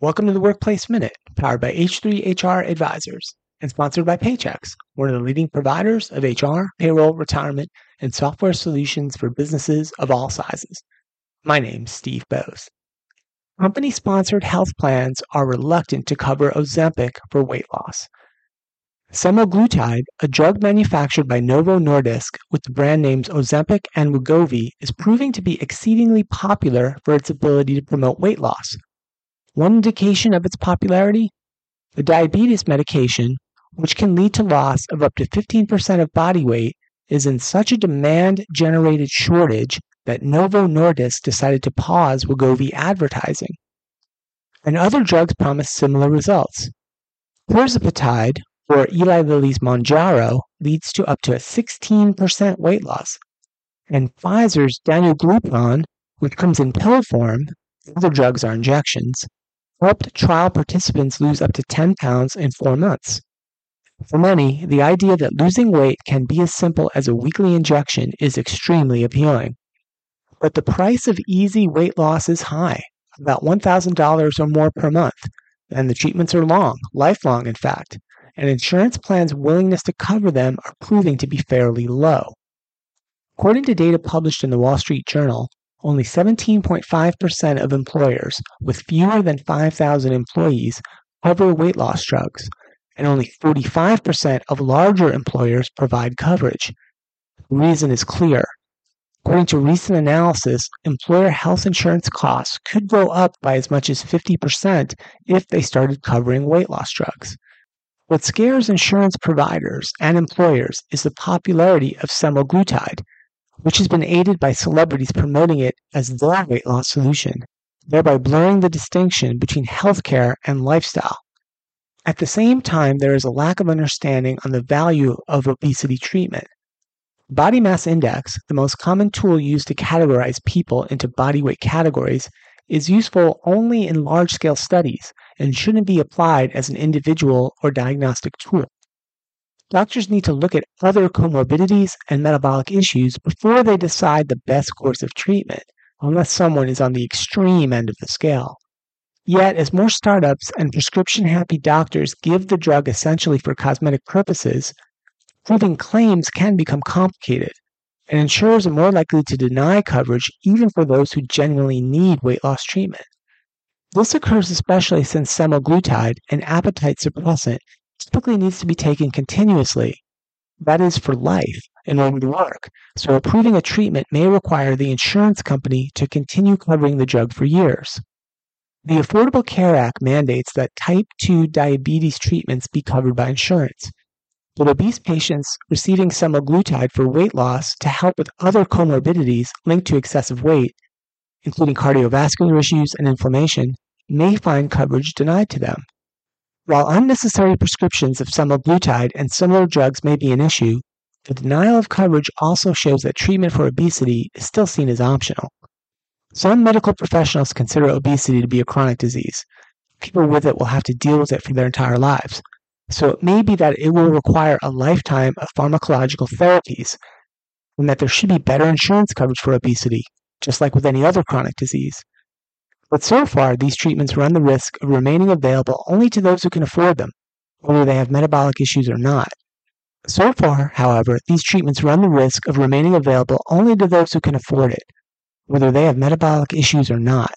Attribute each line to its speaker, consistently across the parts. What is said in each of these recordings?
Speaker 1: Welcome to the Workplace Minute, powered by H3HR Advisors and sponsored by Paychex, one of the leading providers of HR, payroll, retirement, and software solutions for businesses of all sizes. My name's Steve Boese. Company sponsored health plans are reluctant to cover Ozempic for weight loss. Semaglutide, a drug manufactured by Novo Nordisk with the brand names Ozempic and Wegovy, is proving to be exceedingly popular for its ability to promote weight loss. One indication of its popularity? The diabetes medication, which can lead to loss of up to 15% of body weight, is in such a demand generated shortage that Novo Nordisk decided to pause Wegovy advertising. And other drugs promise similar results. Tirzepatide, or Eli Lilly's Mounjaro, leads to up to a 16% weight loss. And Pfizer's danuglipron, which comes in pill form, other drugs are injections, helped trial participants lose up to 10 pounds in four months. For many, the idea that losing weight can be as simple as a weekly injection is extremely appealing. But the price of easy weight loss is high, about $1,000 or more per month, and the treatments are long, lifelong in fact, and insurance plans' willingness to cover them are proving to be fairly low. According to data published in the Wall Street Journal, only 17.5% of employers with fewer than 5,000 employees cover weight loss drugs, and only 45% of larger employers provide coverage. The reason is clear. According to recent analysis, employer health insurance costs could go up by as much as 50% if they started covering weight loss drugs. What scares insurance providers and employers is the popularity of semaglutide, which has been aided by celebrities promoting it as their weight loss solution, thereby blurring the distinction between healthcare and lifestyle. At the same time, there is a lack of understanding on the value of obesity treatment. Body mass index, the most common tool used to categorize people into body weight categories, is useful only in large scale studies and shouldn't be applied as an individual or diagnostic tool doctors need to look at other comorbidities and metabolic issues before they decide the best course of treatment, unless someone is on the extreme end of the scale. Yet, as more startups and prescription happy doctors give the drug essentially for cosmetic purposes, proving claims can become complicated, and insurers are more likely to deny coverage even for those who genuinely need weight loss treatment. This occurs especially since semaglutide, an appetite suppressant, typically needs to be taken continuously, that is for life, in order to work. So approving a treatment may require the insurance company to continue covering the drug for years. The Affordable Care Act mandates that type 2 diabetes treatments be covered by insurance. But obese patients receiving semaglutide for weight loss to help with other comorbidities linked to excessive weight, including cardiovascular issues and inflammation, may find coverage denied to them. While unnecessary prescriptions of semaglutide and similar drugs may be an issue, the denial of coverage also shows that treatment for obesity is still seen as optional. Some medical professionals consider obesity to be a chronic disease. People with it will have to deal with it for their entire lives. So it may be that it will require a lifetime of pharmacological therapies, and that there should be better insurance coverage for obesity, just like with any other chronic disease. But so far, these treatments run the risk of remaining available only to those who can afford them, whether they have metabolic issues or not. So far, however, these treatments run the risk of remaining available only to those who can afford it, whether they have metabolic issues or not.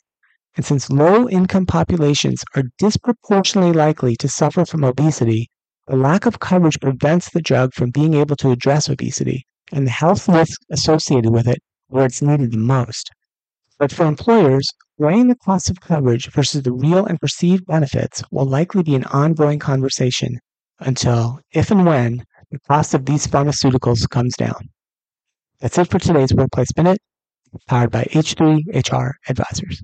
Speaker 1: And since low income populations are disproportionately likely to suffer from obesity, the lack of coverage prevents the drug from being able to address obesity and the health risks associated with it where it's needed the most. But for employers, weighing the cost of coverage versus the real and perceived benefits will likely be an ongoing conversation until, if and when, the cost of these pharmaceuticals comes down. That's it for today's Workplace Minute, powered by H3 HR Advisors.